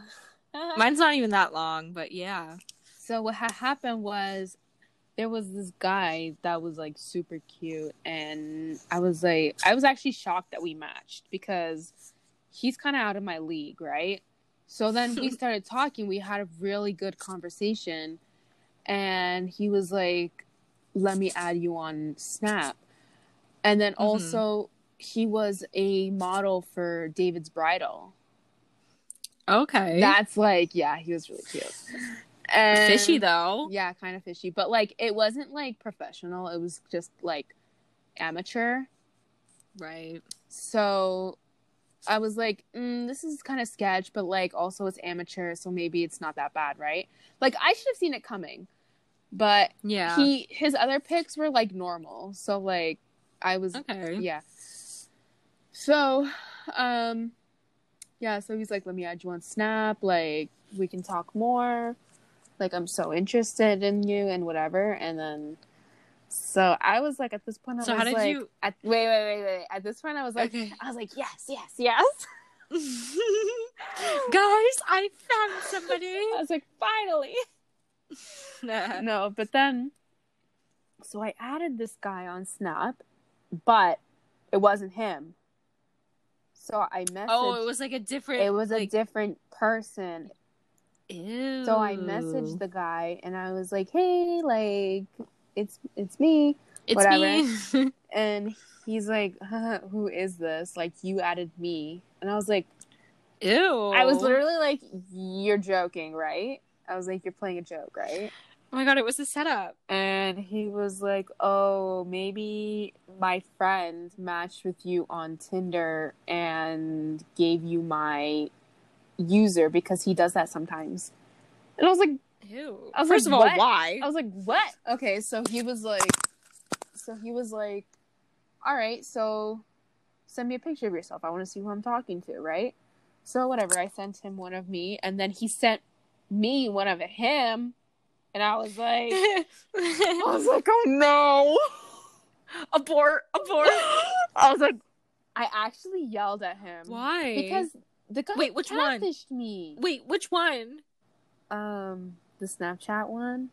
*laughs* mine's not even that long, but yeah. so what had happened was there was this guy that was like super cute and I was like I was actually shocked that we matched because he's kind of out of my league, right? So then we *laughs* started talking, we had a really good conversation and he was like let me add you on Snap. And then Mhm. also he was a model for David's Bridal. Okay, That's like, yeah, he was really cute. And fishy though. Yeah, kind of fishy, but like it wasn't like professional. It was just like amateur. Right. So I was like, mm, this is kind of sketch, but like also it's amateur, so maybe it's not that bad, right? Like I should have seen it coming, but Yeah. he his other picks were like normal. So like I was okay. yeah. So, um, yeah. So he's like, "Let me add you on Snap. Like, we can talk more. Like, I'm so interested in you and whatever." And then, so I was like, at this point, I So was how did like, you? At, wait, wait, wait, wait. At this point, I was like, Okay. I was like, yes, yes, yes. *laughs* Guys, I found somebody. *laughs* I was like, finally. *laughs* no, but then, so I added this guy on Snap, but it wasn't him. So I messaged. oh, it was like a different. it was a different person. Ew. So I messaged the guy and I was like, "Hey, like it's it's me." It's whatever. me. *laughs* And he's like, "Who is this? Like you added me." And I was like, Ew. I was literally like, "You're joking, right?" I was like, "You're playing a joke, right?" Oh my god, it was a setup. And he was like, "Oh, maybe my friend matched with you on Tinder and gave you my user because he does that sometimes." And I was like, "Who?" I was First like, of all, what? why? I was like, "What?" Okay, so he was like, so he was like, "All right, so send me a picture of yourself. I want to see who I'm talking to, right?" So whatever, I sent him one of me, and then he sent me one of him, and I was like, *laughs* I was like, "Oh no!" abort, abort. I was like, I actually yelled at him. Why? Because the guy Wait, which one? me. Wait, which one? Um, the Snapchat one.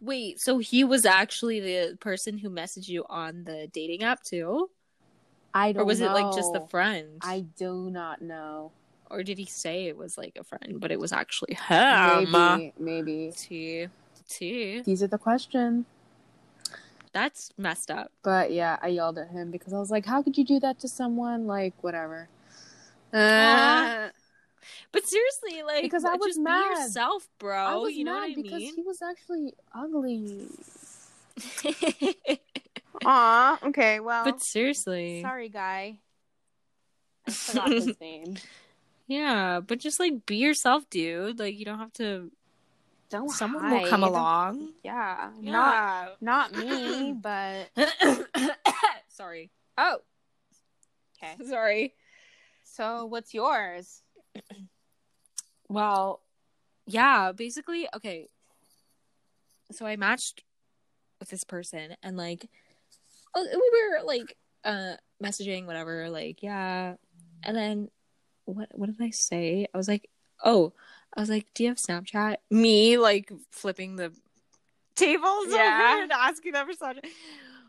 Wait, so he was actually the person who messaged you on the dating app too? I don't Or was it like just the friend? I do not know. Or did he say it was like a friend, but it was actually *laughs* him? maybe, maybe. T. T. These are the questions. That's messed up. But yeah, I yelled at him because I was like, "How could you do that to someone? Like, whatever." Uh, *laughs* But seriously, like, Because I was just mad. be yourself, bro. I was you know mad what I because mean? he was actually ugly. *laughs* Aw, okay, well. but seriously, sorry, guy. I forgot his name. Yeah, but just like be yourself, dude. Like you don't have to. Don't Someone will come along. Yeah, not Yeah. not me, *clears throat* but *coughs* Sorry. oh. *laughs* Okay. Sorry. So, what's yours? *clears throat* Well, yeah, basically, okay. So I matched with this person and like oh, we were like uh messaging whatever like yeah. And then what what did I say? I was like, "Oh, I was like, "Do you have Snapchat?" Me like flipping the tables Yeah. over and asking them for Snapchat.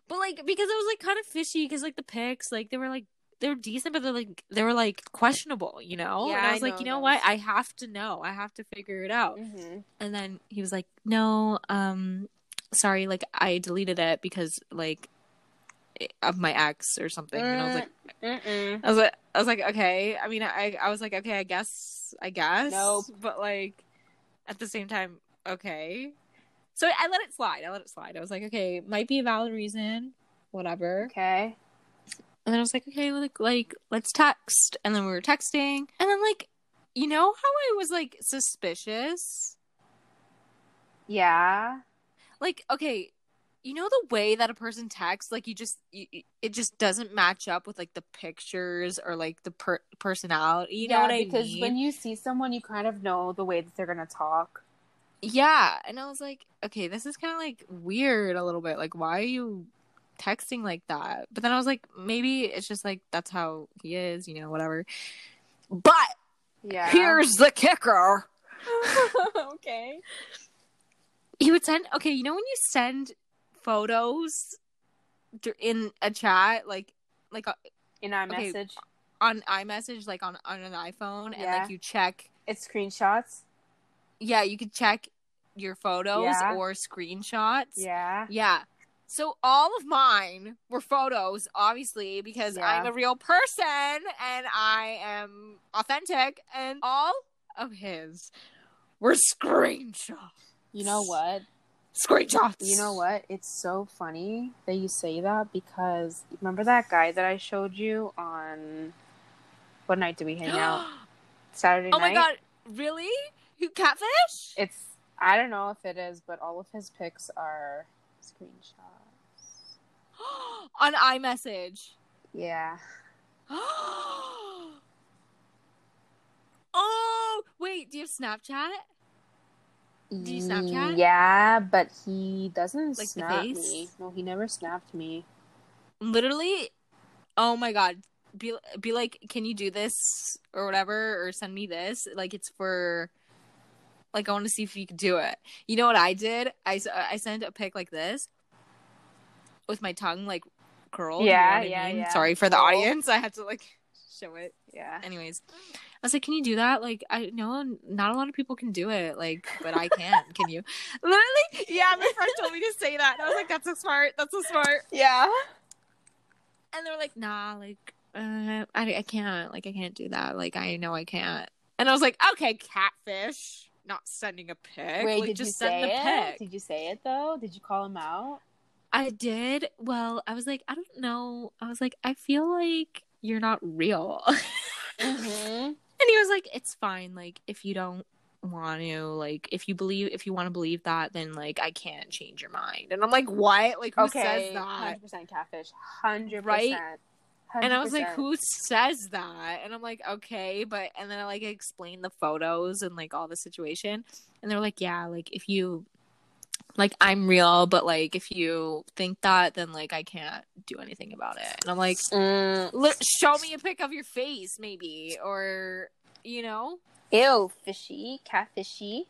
But like because it was like kind of fishy because like the pics like they were like they were decent but they're like they were like questionable, you know? Yeah, and I I was like, know you know those. what? I have to know. I have to figure it out. Mm-hmm. And then he was like, "No, um sorry, like I deleted it because like of my ex or something." And I was like Mm-mm. I was like I was like, "Okay." I mean, I I was like, "Okay, I guess I guess." Nope. But like at the same time, okay. So I let it slide. I let it slide. I was like, "Okay, might be a valid reason, whatever." Okay. And then I was like, "Okay, like like let's text." And then we were texting. And then like you know how I was like suspicious? Yeah. like okay you know the way that a person texts like you just you, it just doesn't match up with like the pictures or like the per- personality you know yeah, what i because mean when you see someone, you kind of know the way that they're gonna talk. yeah and i was like okay this is kind of like weird a little bit like why are you texting like that but then i was like maybe it's just like that's how he is you know whatever but Yeah. here's the kicker *laughs* okay. he would send okay you know when you send photos in a chat like like uh, In iMessage Okay. on iMessage, like on on an iPhone, and like you check. it's screenshots. Yeah, you could check your photos Yeah. or screenshots. Yeah. Yeah. So all of mine were photos, obviously, because Yeah. I'm a real person and I am authentic, and all of his were screenshots. You know what? Screenshots. You know what? It's so funny that you say that because remember that guy that I showed you on what night did we hang *gasps* out? Saturday oh night. Oh my god! Really? You catfish? It's I don't know if it is, but all of his pics are screenshots. *gasps* on iMessage. Yeah. *gasps* oh wait, do you have Snapchat? Do you Snapchat? Yeah, but he doesn't Like snap face? me. No, he never snapped me. Literally, oh my god. Be be like, can you do this or whatever, or send me this? Like it's for, like I want to see if you could do it. You know what I did? I I sent a pic like this, with my tongue like curled. you know Yeah, I yeah, mean? yeah. Sorry for the audience. *laughs* I had to like show it. Yeah. anyways was like can you do that? Like i know not a lot of people can do it like but i can. Can you? *laughs* Literally yeah my friend told me to say that and i was like that's so smart that's so smart. Yeah. and they were like nah like uh, I, I can't like i can't do that. Like i know i can't. And i was like okay catfish not sending a pic. Wait, like, did just you send say the it? pic. Did you say it though? Did you call him out? i did. Well i was like i don't know. I was like i feel like you're not real. *laughs* Mm-hmm. And he was like, "It's fine. Like, if you don't want to, like, if you believe, if you want to believe that, then like, I can't change your mind." And I'm like, "What? Like, who Okay. says that?" Hundred percent catfish. 100%. Right? percent. And I was like, "Who says that?" And I'm like, "Okay," but and then I like explained the photos and like all the situation, and they're like, "Yeah, like if you." Like I'm real, but like if you think that, then like I can't do anything about it. And I'm like, Mm, "Look, show me a pic of your face, maybe, or you know, ew, fishy, catfishy.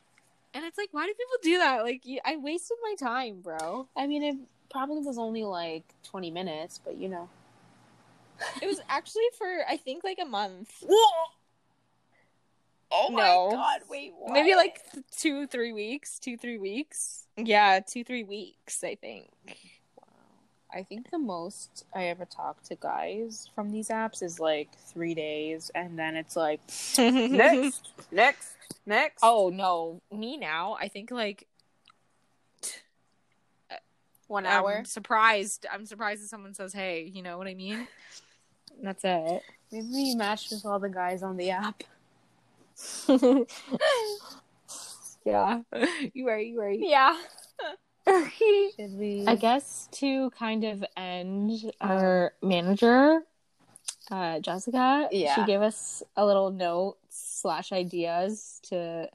And it's like, why do people do that? Like, I wasted my time, bro. I mean, it probably was only like twenty minutes, but you know. It was *laughs* actually for, I think, like a month. Oh No. My god, wait, what? Maybe like two, three weeks. Two, three weeks. Yeah, two, three weeks, I think. Wow. I think the most I ever talk to guys from these apps is like three days, and then it's like *laughs* next, next, next. Oh, no. Me now, I think, like, One hour. I'm surprised. I'm surprised if someone says, "Hey," you know what I mean? That's it. Maybe we matched with all the guys on the app. *laughs* yeah, you right. You right. Yeah. *laughs* Should? I guess to kind of end our manager, uh, Jessica, Yeah. she gave us a little note slash ideas to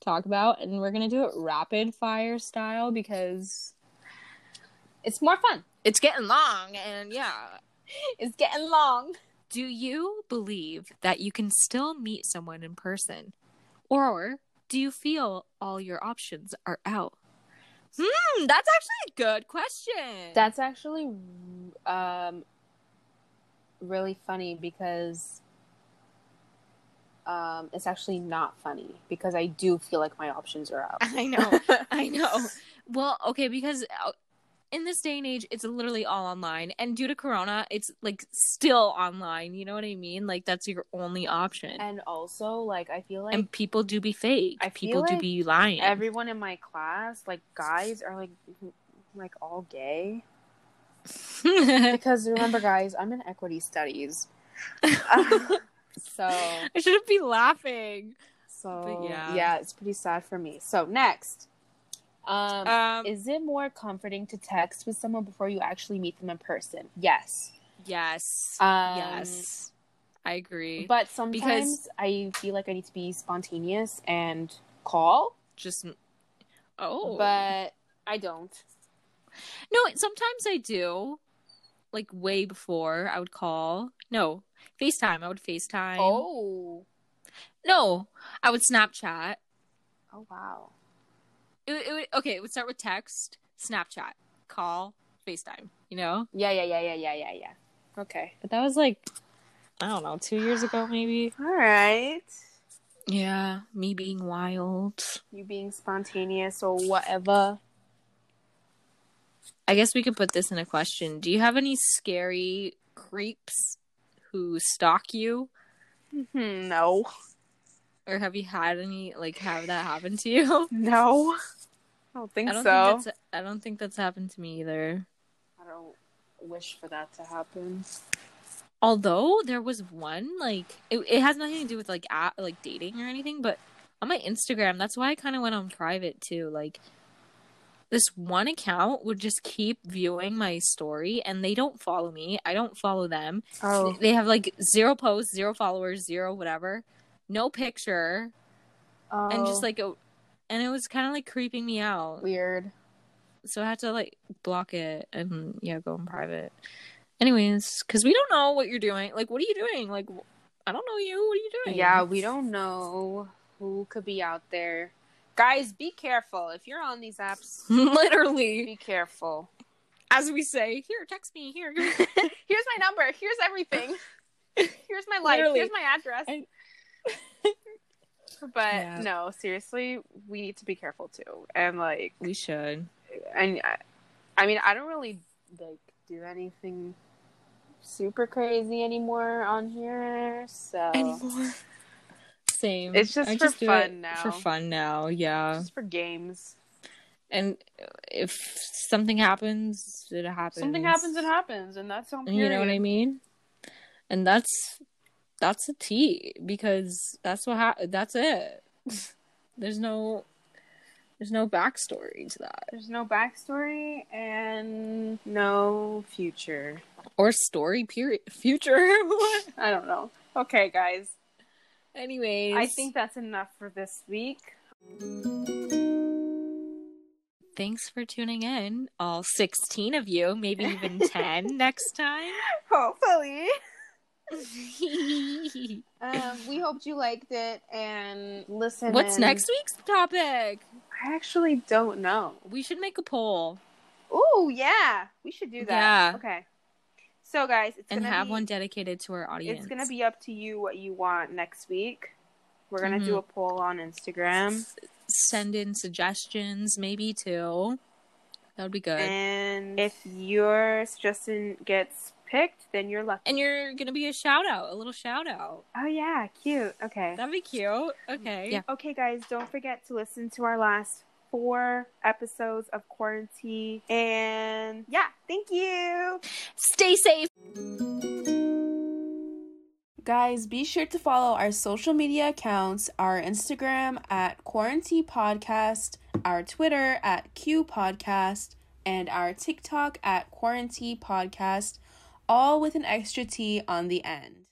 talk about, and we're gonna do it rapid fire style because It's more fun. it's getting long, and yeah. *laughs* It's getting long. Do you believe that you can still meet someone in person, or do you feel all your options are out? Hmm, that's actually a good question. That's actually um really funny because um it's actually not funny because I do feel like my options are out. *laughs* I know. I know. *laughs* Well, okay, because uh, in this day and age, it's literally all online, and due to Corona, it's like still online. You know what I mean? Like that's your only option. And, also like I feel like and people do be fake. I feel people do be lying. everyone in my class, like guys are like like all gay. *laughs* Because remember guys, I'm in equity studies. *laughs* so I shouldn't be laughing. so But yeah. yeah, it's pretty sad for me. So next. Um Um, Is it more comforting to text with someone before you actually meet them in person? Yes. yes, Um, yes, I agree. But sometimes Because- I feel like I need to be spontaneous and call, Just oh, but I don't. No, sometimes I do. Like way before I would call. No, FaceTime. I would FaceTime. Oh. No, I would Snapchat. Oh wow. It, would- it would okay. It would start with text, Snapchat, call, FaceTime. You know, Yeah, yeah, yeah, yeah, yeah, yeah, yeah. Okay. but that was like I don't know, two years ago maybe. All right. Yeah, me being wild. You being spontaneous or whatever. I guess we could put this in a question. Do you have any scary creeps who stalk you, Hmm, no. Or have you had any like have that happen to you? *laughs* No. I don't think I don't so. think that's I don't think that's happened to me either. I don't wish for that to happen. Although there was one like it, it has nothing to do with like app, like dating or anything, but on my Instagram, that's why I kind of went on private too. Like this one account would just keep viewing my story and they don't follow me. I don't follow them. Oh. They have like zero posts, zero followers, zero whatever. No picture and just oh. like a, and it was kind of like creeping me out. weird. so I had to like block it and yeah, go in private. Anyways, because we don't know what you're doing. Like, what are you doing? Like, I don't know you. What are you doing? Yeah, we don't know who could be out there. Guys, be careful. If you're on these apps, *laughs* literally, be careful. as we say, here, text me. Here, *laughs* Here's my number. Here's everything. *laughs* Here's my life. Literally. Here's my address. I- *laughs* but Yeah. no, seriously, we need to be careful too. And like, we should. and I, I mean, I don't really like do anything super crazy anymore on here. So Anymore. *laughs* Same. It's just I for do fun it now. For fun now, yeah. just for games. And if something happens, it happens. Something happens, it happens, and that's on. You know what I mean? And that's that's a T because that's what ha- that's it. *laughs* There's no there's no backstory to that There's no backstory and no future. or story period future. *laughs* I don't know. Okay, guys. Anyways, I think that's enough for this week. thanks for tuning in, all 16 of you, maybe even 10 *laughs* next time. Hopefully. Um, we hoped you liked it and listen. What's and- next week's topic? I actually don't know. We should make a poll Oh yeah, we should do that. Yeah. Okay. So guys, it's and gonna have be, one dedicated to our audience. It's gonna be up to you what you want next week. We're gonna do Mhm. a poll on Instagram, send in suggestions, maybe too. That would be good. and if your suggestion gets picked, then you're lucky. And you're gonna be a shout out, a little shout out. Oh yeah, cute. Okay. That'd be cute. Okay. Yeah. Okay, guys, don't forget to listen to our last four episodes of quarantine. And yeah, thank you. Stay safe. Guys, be sure to follow our social media accounts our Instagram at Quarantine Podcast, our Twitter at Q Podcast, and our TikTok at Quarantine Podcast, all with an extra T on the end.